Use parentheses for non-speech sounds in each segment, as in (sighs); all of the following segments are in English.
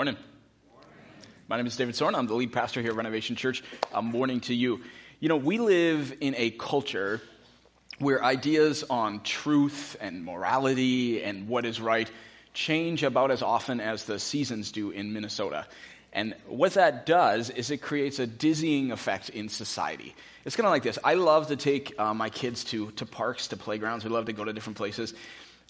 Morning. My name is David Soren. I'm the lead pastor here at Renovation Church. Um, morning to you. You know, we live in a culture where ideas on truth and morality and what is right change about as often as the seasons do in Minnesota. And what that does is it creates a dizzying effect in society. It's kind of like this. I love to take uh, my kids to, to parks, to playgrounds. We love to go to different places.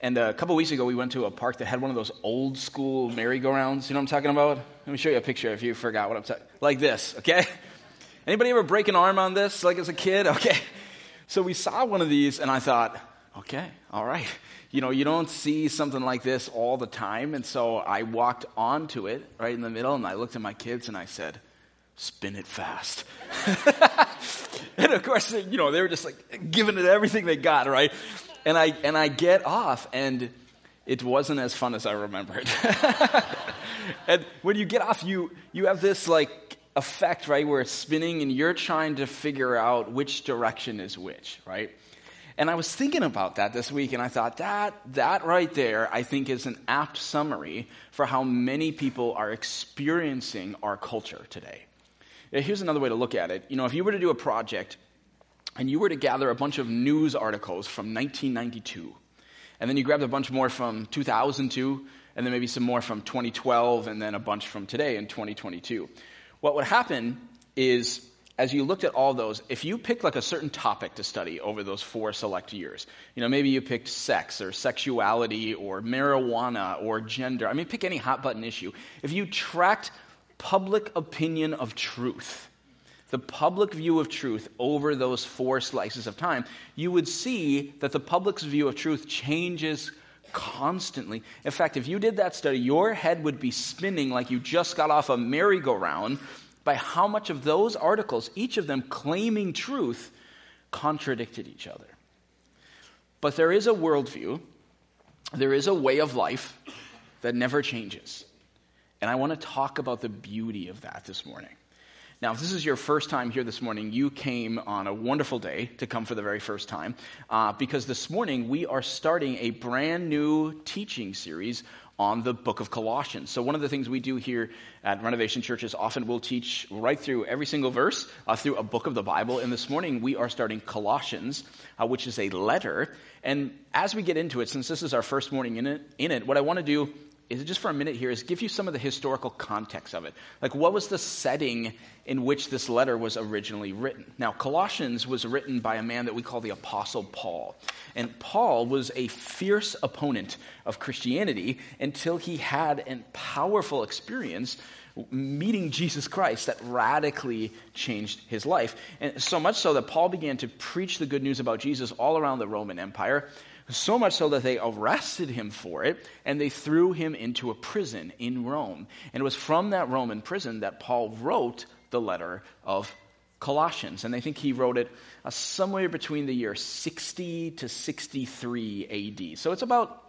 And uh, a couple weeks ago, we went to a park that had one of those old school merry-go-rounds. You know what I'm talking about? Let me show you a picture if you forgot what I'm talking. Like this, okay? (laughs) Anybody ever break an arm on this, like as a kid? (laughs) Okay. So we saw one of these, and I thought, okay, all right. You know, you don't see something like this all the time, and so I walked onto it right in the middle, and I looked at my kids, and I said, "Spin it fast." (laughs) and of course, you know, they were just like giving it everything they got, right? And I and I get off, and it wasn't as fun as I remembered. (laughs) and when you get off, you you have this like effect, right, where it's spinning, and you're trying to figure out which direction is which, right? And I was thinking about that this week, and I thought that that right there, I think, is an apt summary for how many people are experiencing our culture today. Here's another way to look at it. You know, if you were to do a project and you were to gather a bunch of news articles from 1992, and then you grabbed a bunch more from 2002, and then maybe some more from 2012, and then a bunch from today in 2022. What would happen is, as you looked at all those, if you picked like a certain topic to study over those four select years, you know, maybe you picked sex or sexuality or marijuana or gender, I mean, pick any hot button issue. If you tracked public opinion of truth, the public view of truth over those four slices of time, you would see that the public's view of truth changes constantly. In fact, if you did that study, your head would be spinning like you just got off a merry-go-round by how much of those articles, each of them claiming truth, contradicted each other. But there is a worldview, there is a way of life that never changes. And I want to talk about the beauty of that this morning. Now, if this is your first time here this morning, you came on a wonderful day to come for the very first time uh, because this morning we are starting a brand new teaching series on the book of Colossians. So, one of the things we do here at Renovation Church is often we'll teach right through every single verse uh, through a book of the Bible. And this morning we are starting Colossians, uh, which is a letter. And as we get into it, since this is our first morning in it, in it what I want to do is it just for a minute here is give you some of the historical context of it. Like, what was the setting in which this letter was originally written? Now, Colossians was written by a man that we call the Apostle Paul. And Paul was a fierce opponent of Christianity until he had a powerful experience meeting Jesus Christ that radically changed his life. And so much so that Paul began to preach the good news about Jesus all around the Roman Empire. So much so that they arrested him for it and they threw him into a prison in Rome. And it was from that Roman prison that Paul wrote the letter of Colossians. And I think he wrote it uh, somewhere between the year 60 to 63 AD. So it's about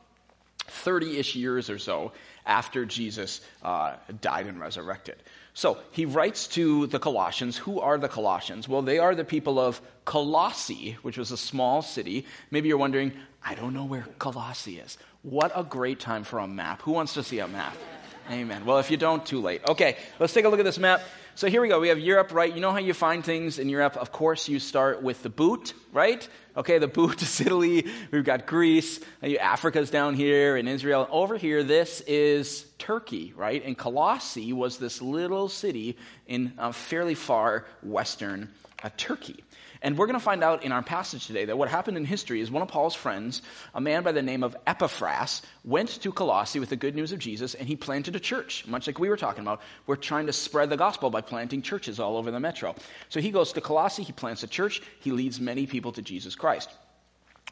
30 ish years or so after Jesus uh, died and resurrected. So he writes to the Colossians. Who are the Colossians? Well, they are the people of Colossae, which was a small city. Maybe you're wondering, I don't know where Colossae is. What a great time for a map. Who wants to see a map? Amen. Well, if you don't, too late. Okay, let's take a look at this map. So here we go. We have Europe, right? You know how you find things in Europe? Of course, you start with the boot, right? Okay, the boot is (laughs) Italy. We've got Greece. Africa's down here and Israel. Over here, this is Turkey, right? And Colossae was this little city in uh, fairly far western uh, Turkey. And we're going to find out in our passage today that what happened in history is one of Paul's friends, a man by the name of Epaphras, went to Colossae with the good news of Jesus and he planted a church, much like we were talking about. We're trying to spread the gospel by planting churches all over the metro. So he goes to Colossae, he plants a church, he leads many people to Jesus Christ.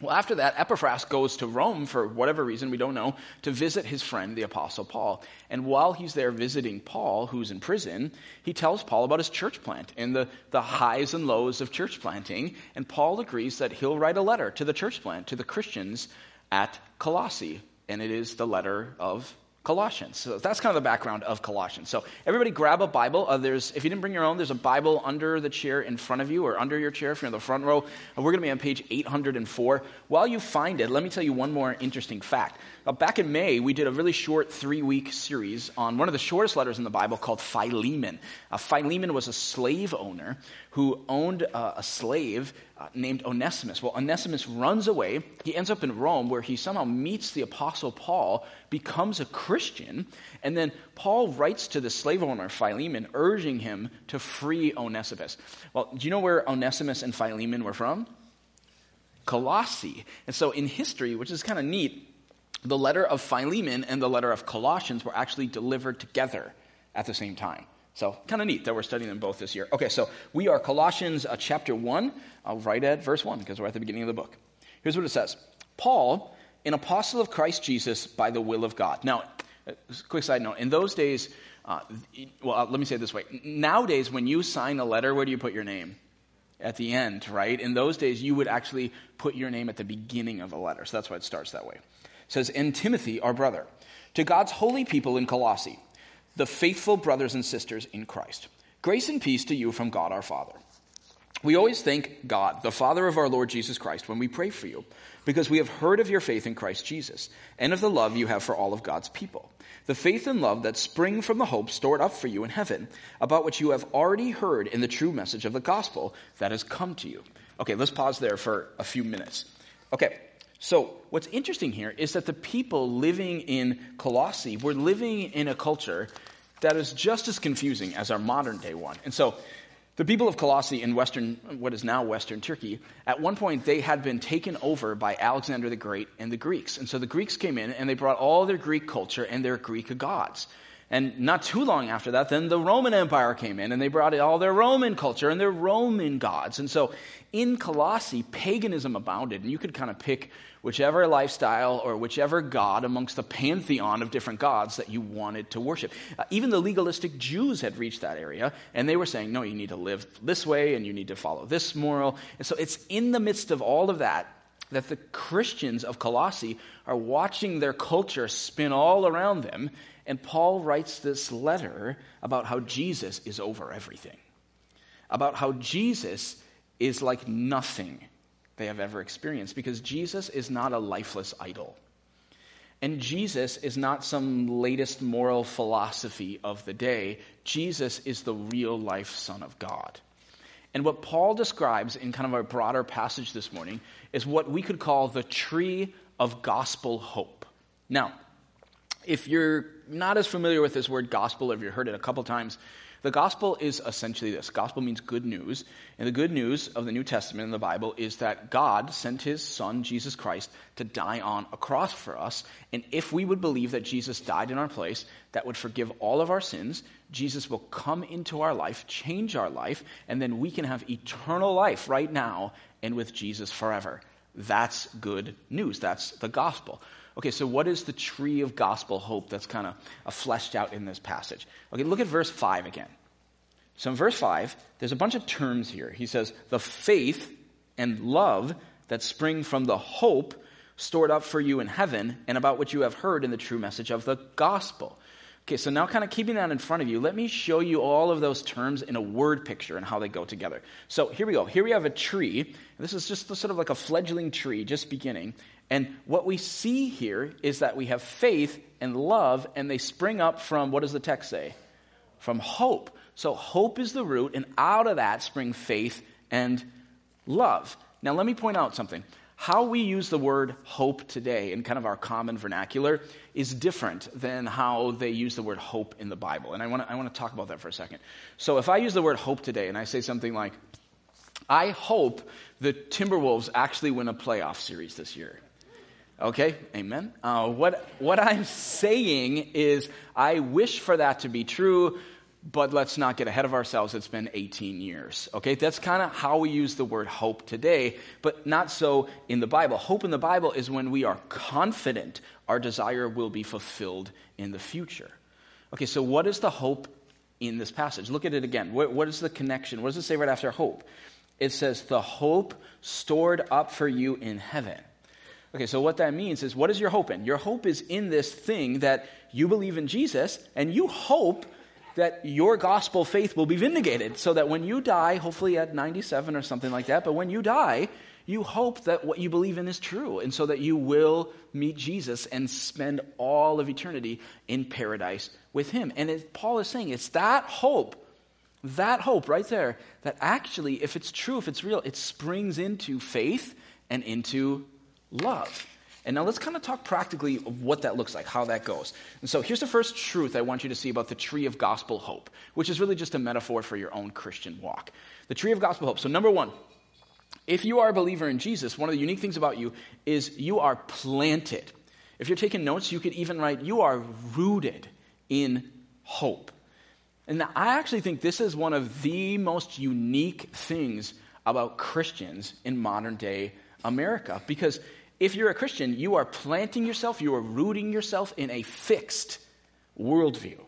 Well, after that, Epaphras goes to Rome for whatever reason, we don't know, to visit his friend, the Apostle Paul. And while he's there visiting Paul, who's in prison, he tells Paul about his church plant and the, the highs and lows of church planting. And Paul agrees that he'll write a letter to the church plant, to the Christians at Colossae. And it is the letter of Colossians. So that's kind of the background of Colossians. So everybody grab a Bible. Uh, there's, if you didn't bring your own, there's a Bible under the chair in front of you or under your chair if you're in the front row. Uh, we're going to be on page 804. While you find it, let me tell you one more interesting fact. Uh, back in May, we did a really short three week series on one of the shortest letters in the Bible called Philemon. Uh, Philemon was a slave owner who owned uh, a slave uh, named Onesimus. Well, Onesimus runs away. He ends up in Rome where he somehow meets the Apostle Paul, becomes a Christian, and then Paul writes to the slave owner Philemon, urging him to free Onesimus. Well, do you know where Onesimus and Philemon were from? Colossae, And so in history, which is kind of neat, the letter of Philemon and the letter of Colossians were actually delivered together at the same time. So, kind of neat that we're studying them both this year. Okay, so we are Colossians uh, chapter 1. I'll write at verse 1 because we're at the beginning of the book. Here's what it says Paul, an apostle of Christ Jesus by the will of God. Now, uh, quick side note in those days, uh, well, uh, let me say it this way. Nowadays, when you sign a letter, where do you put your name? At the end, right? In those days, you would actually put your name at the beginning of a letter. So that's why it starts that way says, And Timothy, our brother, to God's holy people in Colossae, the faithful brothers and sisters in Christ. Grace and peace to you from God our Father. We always thank God, the Father of our Lord Jesus Christ, when we pray for you, because we have heard of your faith in Christ Jesus, and of the love you have for all of God's people. The faith and love that spring from the hope stored up for you in heaven, about which you have already heard in the true message of the gospel that has come to you. Okay, let's pause there for a few minutes. Okay, so, what's interesting here is that the people living in Colossae were living in a culture that is just as confusing as our modern day one. And so, the people of Colossae in western, what is now western Turkey, at one point they had been taken over by Alexander the Great and the Greeks. And so the Greeks came in and they brought all their Greek culture and their Greek gods. And not too long after that, then the Roman Empire came in and they brought in all their Roman culture and their Roman gods. And so in Colossae, paganism abounded. And you could kind of pick whichever lifestyle or whichever god amongst the pantheon of different gods that you wanted to worship. Uh, even the legalistic Jews had reached that area, and they were saying, no, you need to live this way and you need to follow this moral. And so it's in the midst of all of that that the Christians of Colossae are watching their culture spin all around them. And Paul writes this letter about how Jesus is over everything, about how Jesus is like nothing they have ever experienced because Jesus is not a lifeless idol. And Jesus is not some latest moral philosophy of the day. Jesus is the real life Son of God. And what Paul describes in kind of a broader passage this morning is what we could call the tree of gospel hope. Now, if you're not as familiar with this word gospel, if you've heard it a couple times, the gospel is essentially this gospel means good news. And the good news of the New Testament in the Bible is that God sent his son, Jesus Christ, to die on a cross for us. And if we would believe that Jesus died in our place, that would forgive all of our sins, Jesus will come into our life, change our life, and then we can have eternal life right now and with Jesus forever. That's good news. That's the gospel. Okay, so what is the tree of gospel hope that's kind of uh, fleshed out in this passage? Okay, look at verse 5 again. So in verse 5, there's a bunch of terms here. He says, the faith and love that spring from the hope stored up for you in heaven and about what you have heard in the true message of the gospel. Okay, so now kind of keeping that in front of you, let me show you all of those terms in a word picture and how they go together. So here we go. Here we have a tree. This is just sort of like a fledgling tree just beginning. And what we see here is that we have faith and love, and they spring up from what does the text say? From hope. So hope is the root, and out of that spring faith and love. Now, let me point out something. How we use the word hope today in kind of our common vernacular is different than how they use the word hope in the Bible. And I want to I wanna talk about that for a second. So, if I use the word hope today and I say something like, I hope the Timberwolves actually win a playoff series this year. Okay, amen. Uh, what, what I'm saying is, I wish for that to be true, but let's not get ahead of ourselves. It's been 18 years. Okay, that's kind of how we use the word hope today, but not so in the Bible. Hope in the Bible is when we are confident our desire will be fulfilled in the future. Okay, so what is the hope in this passage? Look at it again. what, what is the connection? What does it say right after hope? It says, the hope stored up for you in heaven. Okay, so what that means is what is your hope in? Your hope is in this thing that you believe in Jesus and you hope that your gospel faith will be vindicated so that when you die, hopefully at 97 or something like that, but when you die, You hope that what you believe in is true, and so that you will meet Jesus and spend all of eternity in paradise with him. And Paul is saying it's that hope, that hope right there, that actually, if it's true, if it's real, it springs into faith and into love. And now let's kind of talk practically of what that looks like, how that goes. And so here's the first truth I want you to see about the tree of gospel hope, which is really just a metaphor for your own Christian walk. The tree of gospel hope. So, number one, if you are a believer in Jesus, one of the unique things about you is you are planted. If you're taking notes, you could even write, you are rooted in hope. And I actually think this is one of the most unique things about Christians in modern day America because if you're a Christian, you are planting yourself, you are rooting yourself in a fixed worldview.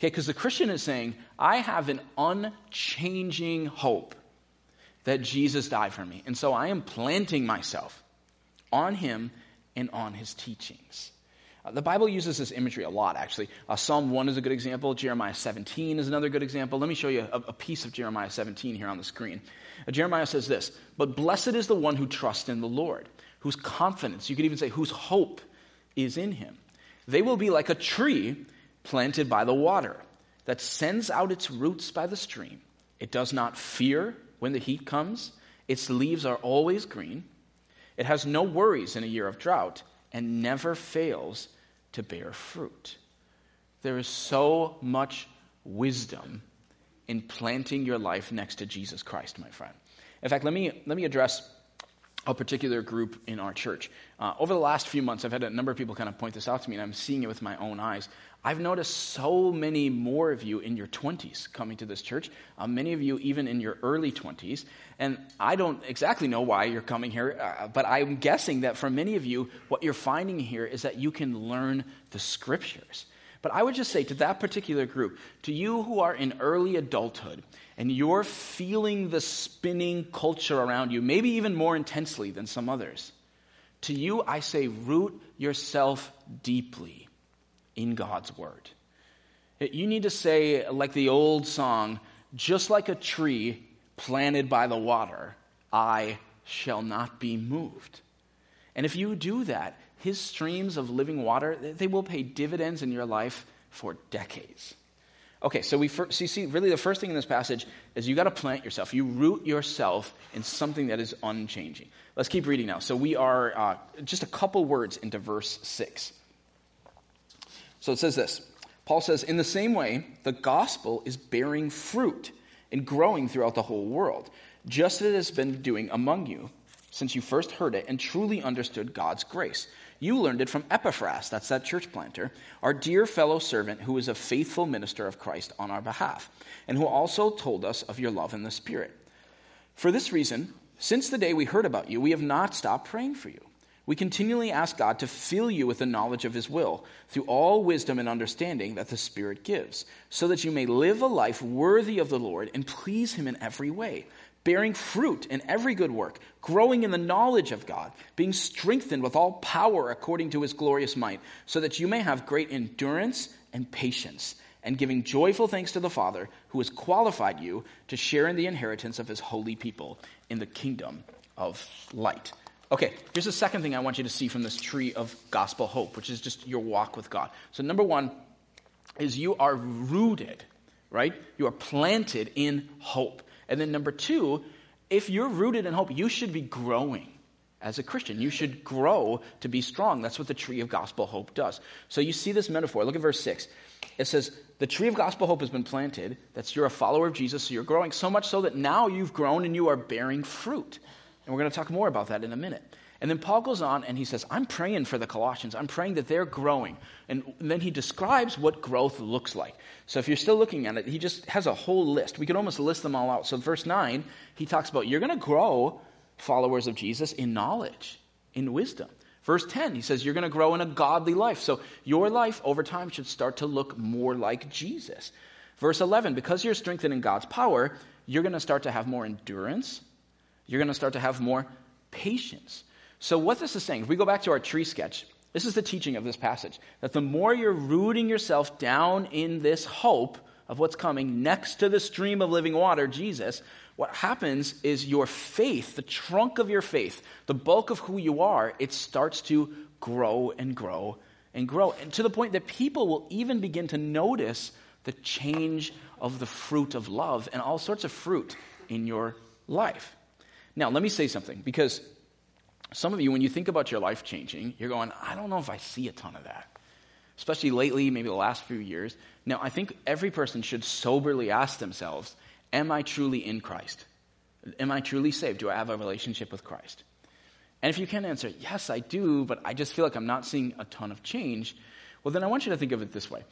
Okay, because the Christian is saying, I have an unchanging hope that Jesus died for me. And so I am planting myself on him and on his teachings. Uh, the Bible uses this imagery a lot, actually. Uh, Psalm 1 is a good example. Jeremiah 17 is another good example. Let me show you a, a piece of Jeremiah 17 here on the screen. Uh, Jeremiah says this But blessed is the one who trusts in the Lord whose confidence, you could even say whose hope is in him. They will be like a tree planted by the water that sends out its roots by the stream. It does not fear when the heat comes, its leaves are always green. It has no worries in a year of drought and never fails to bear fruit. There is so much wisdom in planting your life next to Jesus Christ, my friend. In fact, let me, let me address a particular group in our church. Uh, over the last few months, I've had a number of people kind of point this out to me, and I'm seeing it with my own eyes. I've noticed so many more of you in your 20s coming to this church, uh, many of you even in your early 20s. And I don't exactly know why you're coming here, uh, but I'm guessing that for many of you, what you're finding here is that you can learn the scriptures. But I would just say to that particular group, to you who are in early adulthood, and you're feeling the spinning culture around you, maybe even more intensely than some others, to you I say, root yourself deeply in God's Word. You need to say, like the old song, just like a tree planted by the water, I shall not be moved. And if you do that, his streams of living water, they will pay dividends in your life for decades. Okay, so we first, so see, really the first thing in this passage is you got to plant yourself. You root yourself in something that is unchanging. Let's keep reading now. So we are uh, just a couple words into verse 6. So it says this Paul says, In the same way, the gospel is bearing fruit and growing throughout the whole world, just as it has been doing among you since you first heard it and truly understood God's grace. You learned it from Epaphras, that's that church planter, our dear fellow servant who is a faithful minister of Christ on our behalf, and who also told us of your love in the Spirit. For this reason, since the day we heard about you, we have not stopped praying for you. We continually ask God to fill you with the knowledge of His will, through all wisdom and understanding that the Spirit gives, so that you may live a life worthy of the Lord and please Him in every way bearing fruit in every good work, growing in the knowledge of God, being strengthened with all power according to his glorious might, so that you may have great endurance and patience, and giving joyful thanks to the Father who has qualified you to share in the inheritance of his holy people in the kingdom of light. Okay, here's the second thing I want you to see from this tree of gospel hope, which is just your walk with God. So, number one is you are rooted, right? You are planted in hope. And then number two, if you're rooted in hope, you should be growing as a Christian. You should grow to be strong. That's what the tree of gospel hope does. So you see this metaphor. Look at verse 6. It says, The tree of gospel hope has been planted. That's you're a follower of Jesus, so you're growing so much so that now you've grown and you are bearing fruit. And we're going to talk more about that in a minute. And then Paul goes on and he says, I'm praying for the Colossians. I'm praying that they're growing. And then he describes what growth looks like. So if you're still looking at it, he just has a whole list. We could almost list them all out. So verse 9, he talks about you're going to grow followers of Jesus in knowledge, in wisdom. Verse 10, he says you're going to grow in a godly life. So your life over time should start to look more like Jesus. Verse 11, because you're strengthened in God's power, you're going to start to have more endurance. You're going to start to have more patience. So, what this is saying, if we go back to our tree sketch, this is the teaching of this passage that the more you're rooting yourself down in this hope of what's coming next to the stream of living water, Jesus, what happens is your faith, the trunk of your faith, the bulk of who you are, it starts to grow and grow and grow. And to the point that people will even begin to notice the change of the fruit of love and all sorts of fruit in your life. Now, let me say something because some of you, when you think about your life changing, you're going, I don't know if I see a ton of that. Especially lately, maybe the last few years. Now, I think every person should soberly ask themselves Am I truly in Christ? Am I truly saved? Do I have a relationship with Christ? And if you can answer, Yes, I do, but I just feel like I'm not seeing a ton of change, well, then I want you to think of it this way.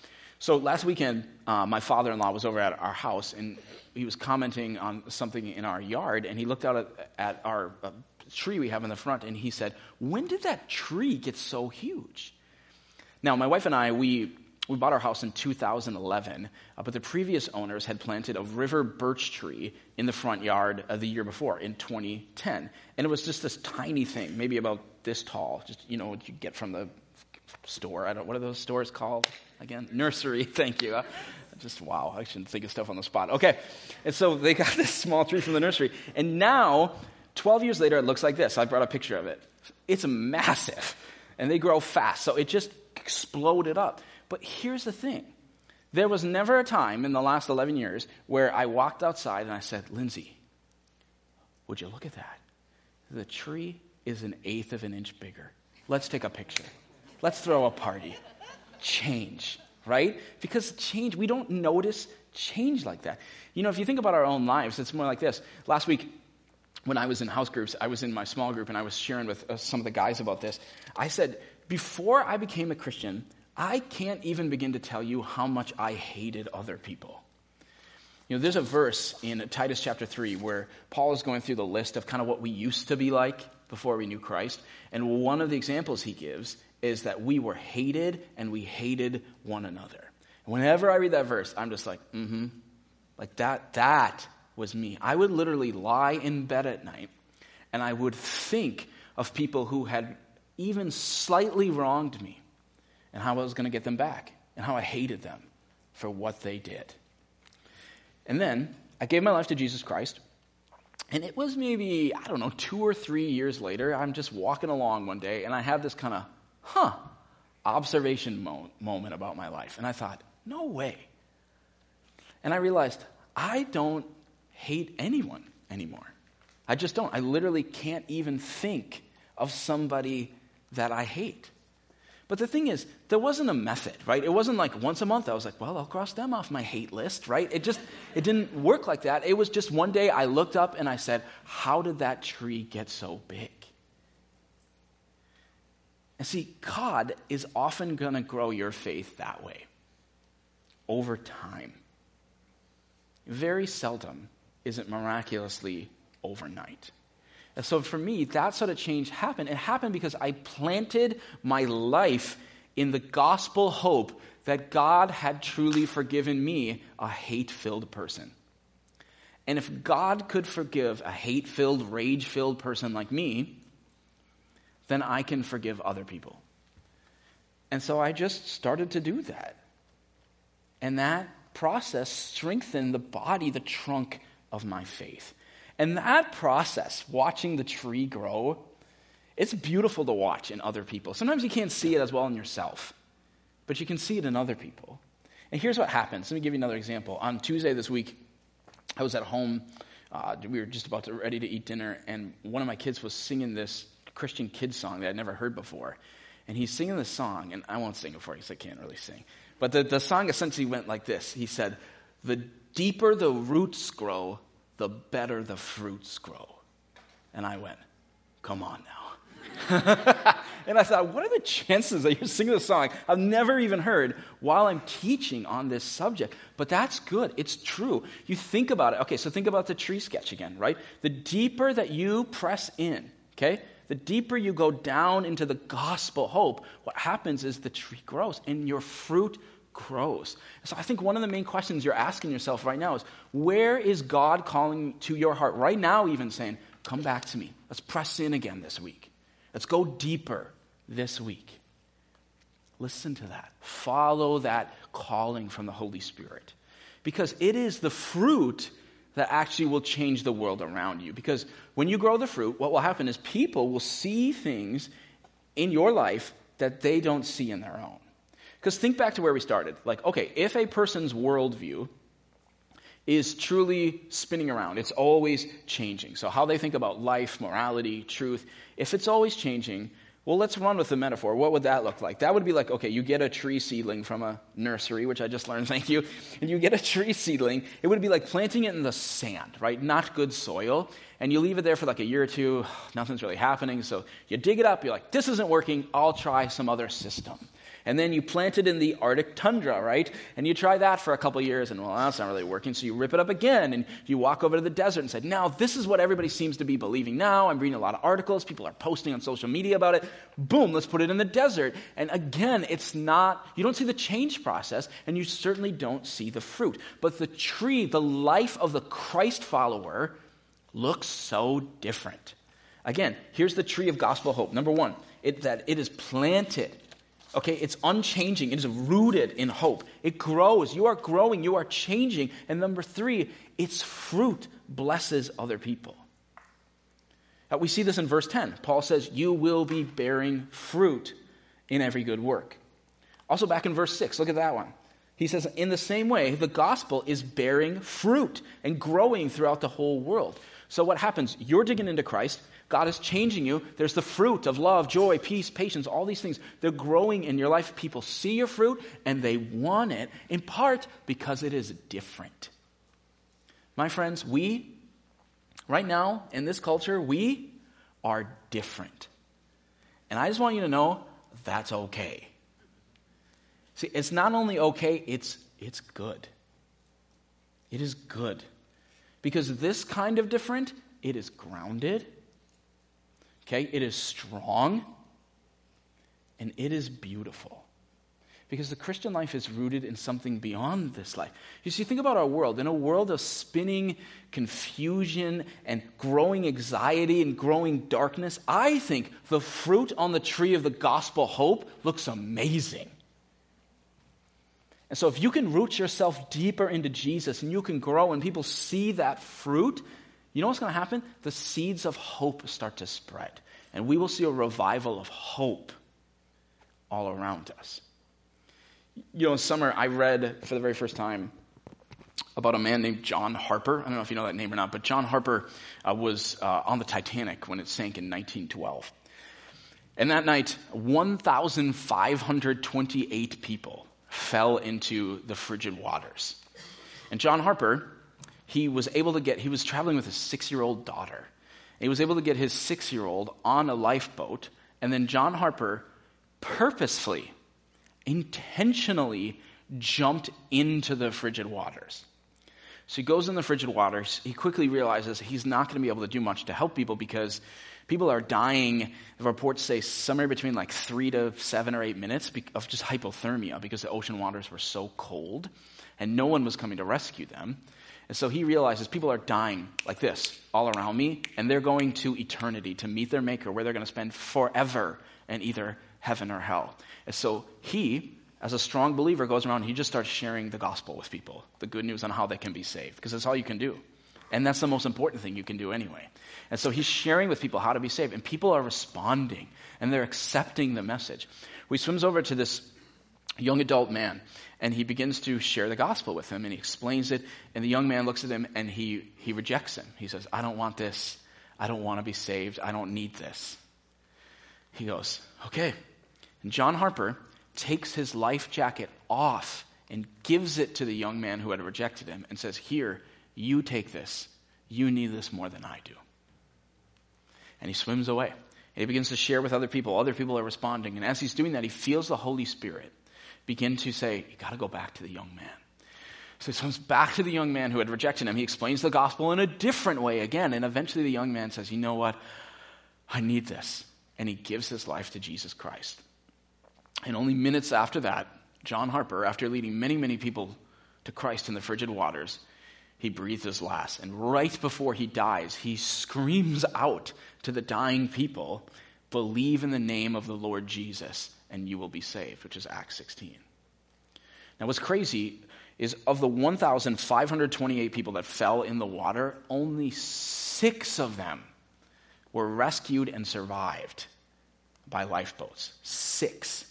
So last weekend, uh, my father in law was over at our house, and he was commenting on something in our yard, and he looked out at, at our uh, tree we have in the front, and he said, When did that tree get so huge? Now, my wife and I, we, we bought our house in 2011, uh, but the previous owners had planted a river birch tree in the front yard uh, the year before, in 2010. And it was just this tiny thing, maybe about this tall, just, you know, what you get from the store. I don't, what are those stores called? Again, nursery. (laughs) Thank you. Uh, just wow, I shouldn't think of stuff on the spot. Okay, and so they got (laughs) this small tree from the nursery, and now, 12 years later, it looks like this. I brought a picture of it. It's massive, and they grow fast, so it just exploded up. But here's the thing there was never a time in the last 11 years where I walked outside and I said, Lindsay, would you look at that? The tree is an eighth of an inch bigger. Let's take a picture. Let's throw a party change, right? Because change, we don't notice change like that. You know, if you think about our own lives, it's more like this. Last week, when I was in house groups, I was in my small group and I was sharing with uh, some of the guys about this. I said, before I became a Christian, I can't even begin to tell you how much I hated other people. You know, there's a verse in Titus chapter 3 where Paul is going through the list of kind of what we used to be like before we knew Christ. And one of the examples he gives is that we were hated and we hated one another. Whenever I read that verse, I'm just like, mm hmm. Like that, that was me. I would literally lie in bed at night and I would think of people who had even slightly wronged me and how I was going to get them back and how I hated them for what they did. And then I gave my life to Jesus Christ. And it was maybe, I don't know, two or three years later, I'm just walking along one day and I have this kind of huh, observation mo- moment about my life. And I thought, no way. And I realized I don't hate anyone anymore. I just don't. I literally can't even think of somebody that I hate. But the thing is, there wasn't a method, right? It wasn't like once a month I was like, well, I'll cross them off my hate list, right? It just it didn't work like that. It was just one day I looked up and I said, how did that tree get so big? And see, God is often going to grow your faith that way over time. Very seldom is it miraculously overnight. And so for me, that sort of change happened. It happened because I planted my life in the gospel hope that God had truly forgiven me, a hate filled person. And if God could forgive a hate filled, rage filled person like me, then I can forgive other people. And so I just started to do that. And that process strengthened the body, the trunk of my faith. And that process, watching the tree grow, it's beautiful to watch in other people. Sometimes you can't see it as well in yourself, but you can see it in other people. And here's what happens. Let me give you another example. On Tuesday this week, I was at home. Uh, we were just about to ready to eat dinner, and one of my kids was singing this Christian kids song that I'd never heard before. And he's singing this song, and I won't sing it for you because I can't really sing. But the, the song essentially went like this He said, The deeper the roots grow, the better the fruits grow. And I went, Come on now. (laughs) and I thought, what are the chances that you're singing the song I've never even heard while I'm teaching on this subject? But that's good. It's true. You think about it. Okay, so think about the tree sketch again, right? The deeper that you press in, okay, the deeper you go down into the gospel hope, what happens is the tree grows and your fruit grows. So I think one of the main questions you're asking yourself right now is where is God calling to your heart right now, even saying, Come back to me. Let's press in again this week. Let's go deeper this week. Listen to that. Follow that calling from the Holy Spirit. because it is the fruit that actually will change the world around you. Because when you grow the fruit, what will happen is people will see things in your life that they don't see in their own. Because think back to where we started. Like, okay, if a person's worldview is truly spinning around, it's always changing. So, how they think about life, morality, truth, if it's always changing, well, let's run with the metaphor. What would that look like? That would be like, okay, you get a tree seedling from a nursery, which I just learned, (laughs) thank you, and you get a tree seedling. It would be like planting it in the sand, right? Not good soil. And you leave it there for like a year or two, (sighs) nothing's really happening. So you dig it up, you're like, this isn't working, I'll try some other system and then you plant it in the Arctic tundra, right? And you try that for a couple years, and well, that's not really working. So you rip it up again, and you walk over to the desert and say, now this is what everybody seems to be believing now. I'm reading a lot of articles, people are posting on social media about it. Boom, let's put it in the desert. And again, it's not, you don't see the change process, and you certainly don't see the fruit. But the tree, the life of the Christ follower, looks so different. Again, here's the tree of gospel hope. Number one, it, that it is planted Okay, it's unchanging. It is rooted in hope. It grows. You are growing. You are changing. And number three, its fruit blesses other people. Now, we see this in verse 10. Paul says, You will be bearing fruit in every good work. Also, back in verse 6, look at that one. He says, In the same way, the gospel is bearing fruit and growing throughout the whole world. So, what happens? You're digging into Christ. God is changing you. There's the fruit of love, joy, peace, patience, all these things. They're growing in your life. People see your fruit and they want it, in part because it is different. My friends, we, right now in this culture, we are different. And I just want you to know that's okay. See, it's not only okay, it's, it's good. It is good. Because this kind of different, it is grounded Okay? It is strong and it is beautiful. Because the Christian life is rooted in something beyond this life. You see, think about our world. In a world of spinning confusion and growing anxiety and growing darkness, I think the fruit on the tree of the gospel hope looks amazing. And so, if you can root yourself deeper into Jesus and you can grow and people see that fruit, you know what's going to happen? The seeds of hope start to spread. And we will see a revival of hope all around us. You know, in summer, I read for the very first time about a man named John Harper. I don't know if you know that name or not, but John Harper uh, was uh, on the Titanic when it sank in 1912. And that night, 1,528 people fell into the frigid waters. And John Harper he was able to get, he was traveling with his six year old daughter. He was able to get his six year old on a lifeboat, and then John Harper purposefully, intentionally jumped into the frigid waters. So he goes in the frigid waters. He quickly realizes he's not going to be able to do much to help people because people are dying. The reports say somewhere between like three to seven or eight minutes of just hypothermia because the ocean waters were so cold and no one was coming to rescue them. And so he realizes people are dying like this all around me, and they're going to eternity to meet their Maker, where they're going to spend forever in either heaven or hell. And so he, as a strong believer, goes around, he just starts sharing the gospel with people, the good news on how they can be saved, because that's all you can do. And that's the most important thing you can do anyway. And so he's sharing with people how to be saved, and people are responding, and they're accepting the message. We swims over to this young adult man, and he begins to share the gospel with him and he explains it and the young man looks at him and he, he rejects him. He says i don't want this. I don't want to be saved. I don't need this. He goes okay. And john harper takes his life jacket off and gives it to the young man who had rejected him and says here you take this. You need this more than i do. And he swims away. And he begins to share with other people. Other people are responding. And as he's doing that he feels the holy spirit begin to say, You got to go back to the young man. So he comes back to the young man who had rejected him. He explains the gospel in a different way again. And eventually the young man says, You know what? I need this. And he gives his life to Jesus Christ. And only minutes after that, John Harper, after leading many, many people to Christ in the frigid waters, he breathes his last. And right before he dies, he screams out to the dying people, Believe in the name of the Lord Jesus and you will be saved, which is Acts 16. Now, what's crazy is of the 1,528 people that fell in the water, only six of them were rescued and survived by lifeboats. Six.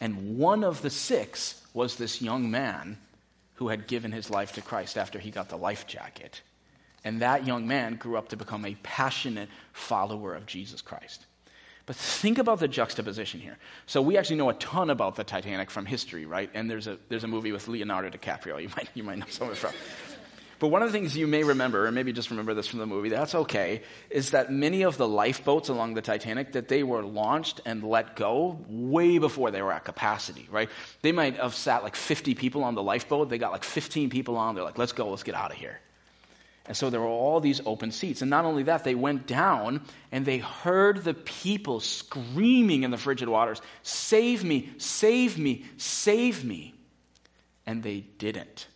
And one of the six was this young man who had given his life to Christ after he got the life jacket. And that young man grew up to become a passionate follower of Jesus Christ. But think about the juxtaposition here. So we actually know a ton about the Titanic from history, right? And there's a, there's a movie with Leonardo DiCaprio. You might, you might know some of it from. But one of the things you may remember, or maybe just remember this from the movie, that's okay, is that many of the lifeboats along the Titanic, that they were launched and let go way before they were at capacity, right? They might have sat like 50 people on the lifeboat. They got like 15 people on. They're like, let's go, let's get out of here. And so there were all these open seats. And not only that, they went down and they heard the people screaming in the frigid waters, Save me, save me, save me. And they didn't.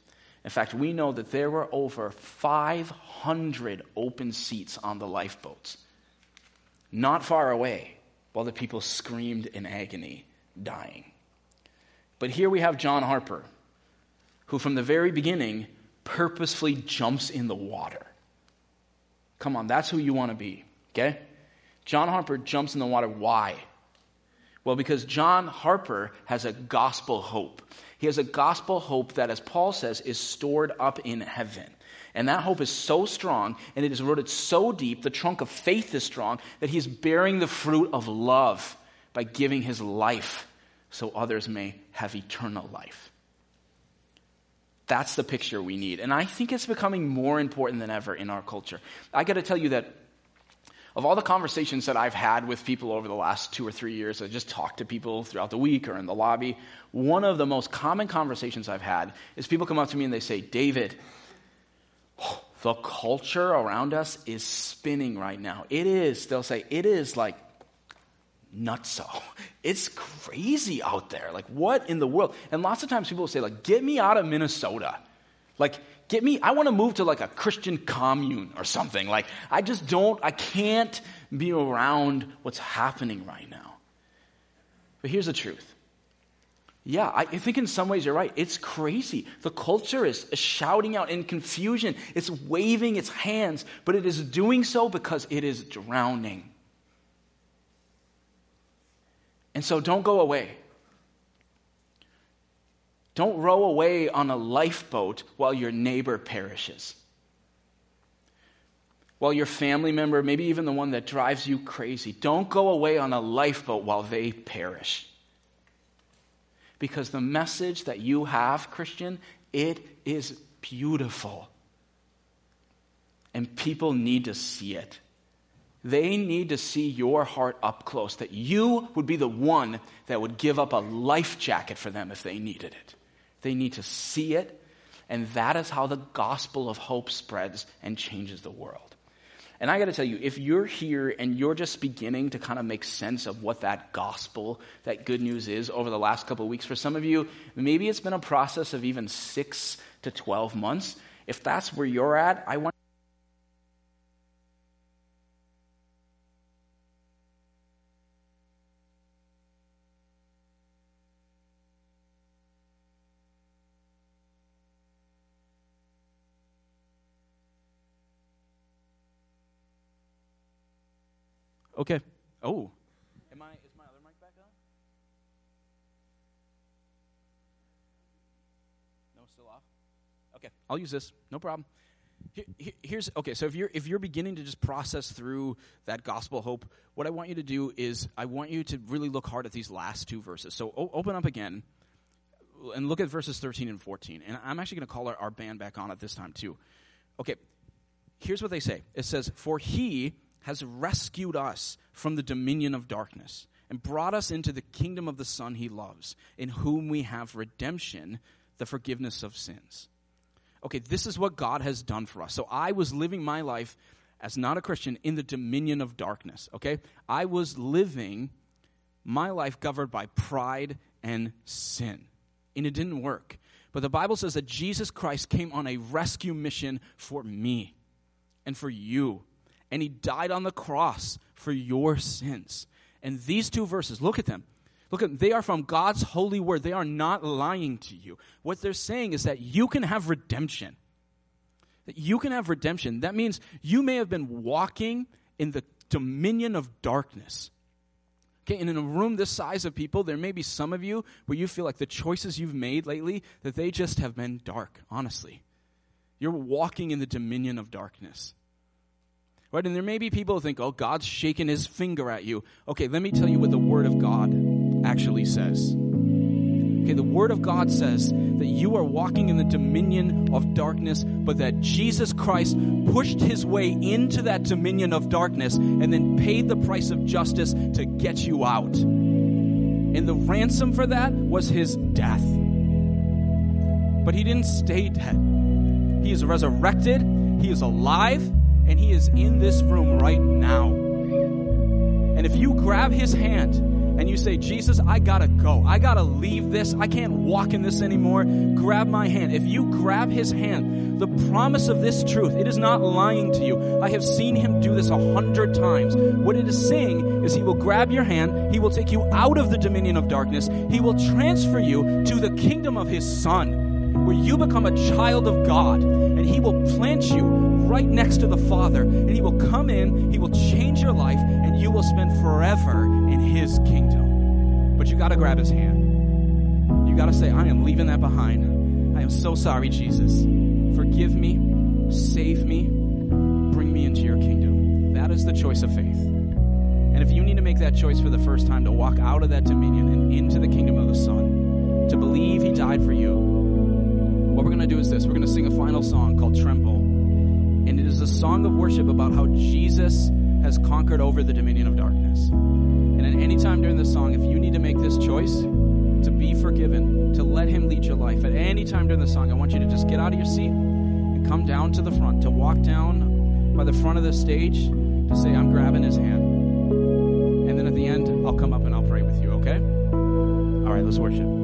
In fact, we know that there were over 500 open seats on the lifeboats, not far away, while the people screamed in agony, dying. But here we have John Harper, who from the very beginning purposefully jumps in the water. Come on, that's who you want to be, okay? John Harper jumps in the water. Why? Well, because John Harper has a gospel hope. He has a gospel hope that, as Paul says, is stored up in heaven. And that hope is so strong and it is rooted so deep, the trunk of faith is strong, that he is bearing the fruit of love by giving his life so others may have eternal life. That's the picture we need. And I think it's becoming more important than ever in our culture. I got to tell you that of all the conversations that I've had with people over the last two or three years, I just talked to people throughout the week or in the lobby. One of the most common conversations I've had is people come up to me and they say, David, the culture around us is spinning right now. It is, they'll say, it is like nutso. (laughs) It's crazy out there. Like, what in the world? And lots of times people will say, like, get me out of Minnesota. Like, get me, I want to move to like a Christian commune or something. Like, I just don't, I can't be around what's happening right now. But here's the truth. Yeah, I think in some ways you're right. It's crazy. The culture is shouting out in confusion. It's waving its hands, but it is doing so because it is drowning. And so don't go away. Don't row away on a lifeboat while your neighbor perishes. While your family member, maybe even the one that drives you crazy, don't go away on a lifeboat while they perish. Because the message that you have, Christian, it is beautiful. And people need to see it. They need to see your heart up close, that you would be the one that would give up a life jacket for them if they needed it. They need to see it, and that is how the gospel of hope spreads and changes the world. And I got to tell you, if you're here and you're just beginning to kind of make sense of what that gospel, that good news is over the last couple of weeks, for some of you, maybe it's been a process of even six to 12 months. If that's where you're at, I want Okay. Oh. Am I, is my other mic back on? No, still off? Okay, I'll use this. No problem. Here, here's okay. So if you're if you're beginning to just process through that gospel hope, what I want you to do is I want you to really look hard at these last two verses. So o- open up again and look at verses 13 and 14. And I'm actually going to call our, our band back on at this time too. Okay. Here's what they say. It says, "For he has rescued us from the dominion of darkness and brought us into the kingdom of the Son he loves, in whom we have redemption, the forgiveness of sins. Okay, this is what God has done for us. So I was living my life as not a Christian in the dominion of darkness, okay? I was living my life governed by pride and sin, and it didn't work. But the Bible says that Jesus Christ came on a rescue mission for me and for you and he died on the cross for your sins. And these two verses, look at them. Look at them. they are from God's holy word. They are not lying to you. What they're saying is that you can have redemption. That you can have redemption. That means you may have been walking in the dominion of darkness. Okay, and in a room this size of people, there may be some of you where you feel like the choices you've made lately that they just have been dark, honestly. You're walking in the dominion of darkness. Right? And there may be people who think, oh, God's shaking his finger at you. Okay, let me tell you what the Word of God actually says. Okay, the Word of God says that you are walking in the dominion of darkness, but that Jesus Christ pushed his way into that dominion of darkness and then paid the price of justice to get you out. And the ransom for that was his death. But he didn't stay dead. He is resurrected, he is alive, and he is in this room right now. And if you grab his hand and you say, Jesus, I gotta go. I gotta leave this. I can't walk in this anymore. Grab my hand. If you grab his hand, the promise of this truth, it is not lying to you. I have seen him do this a hundred times. What it is saying is he will grab your hand, he will take you out of the dominion of darkness, he will transfer you to the kingdom of his son, where you become a child of God, and he will plant you right next to the Father, and he will come in, he will change your life, and you will spend forever in his kingdom. But you got to grab his hand. You got to say, I am leaving that behind. I am so sorry, Jesus. Forgive me, save me, bring me into your kingdom. That is the choice of faith. And if you need to make that choice for the first time to walk out of that dominion and into the kingdom of the Son, to believe he died for you, what we're going to do is this we're going to sing a final song called Tremble. And it is a song of worship about how Jesus has conquered over the dominion of darkness. And at any time during this song, if you need to make this choice to be forgiven, to let Him lead your life, at any time during the song, I want you to just get out of your seat and come down to the front, to walk down by the front of the stage to say, I'm grabbing His hand. And then at the end, I'll come up and I'll pray with you, okay? All right, let's worship.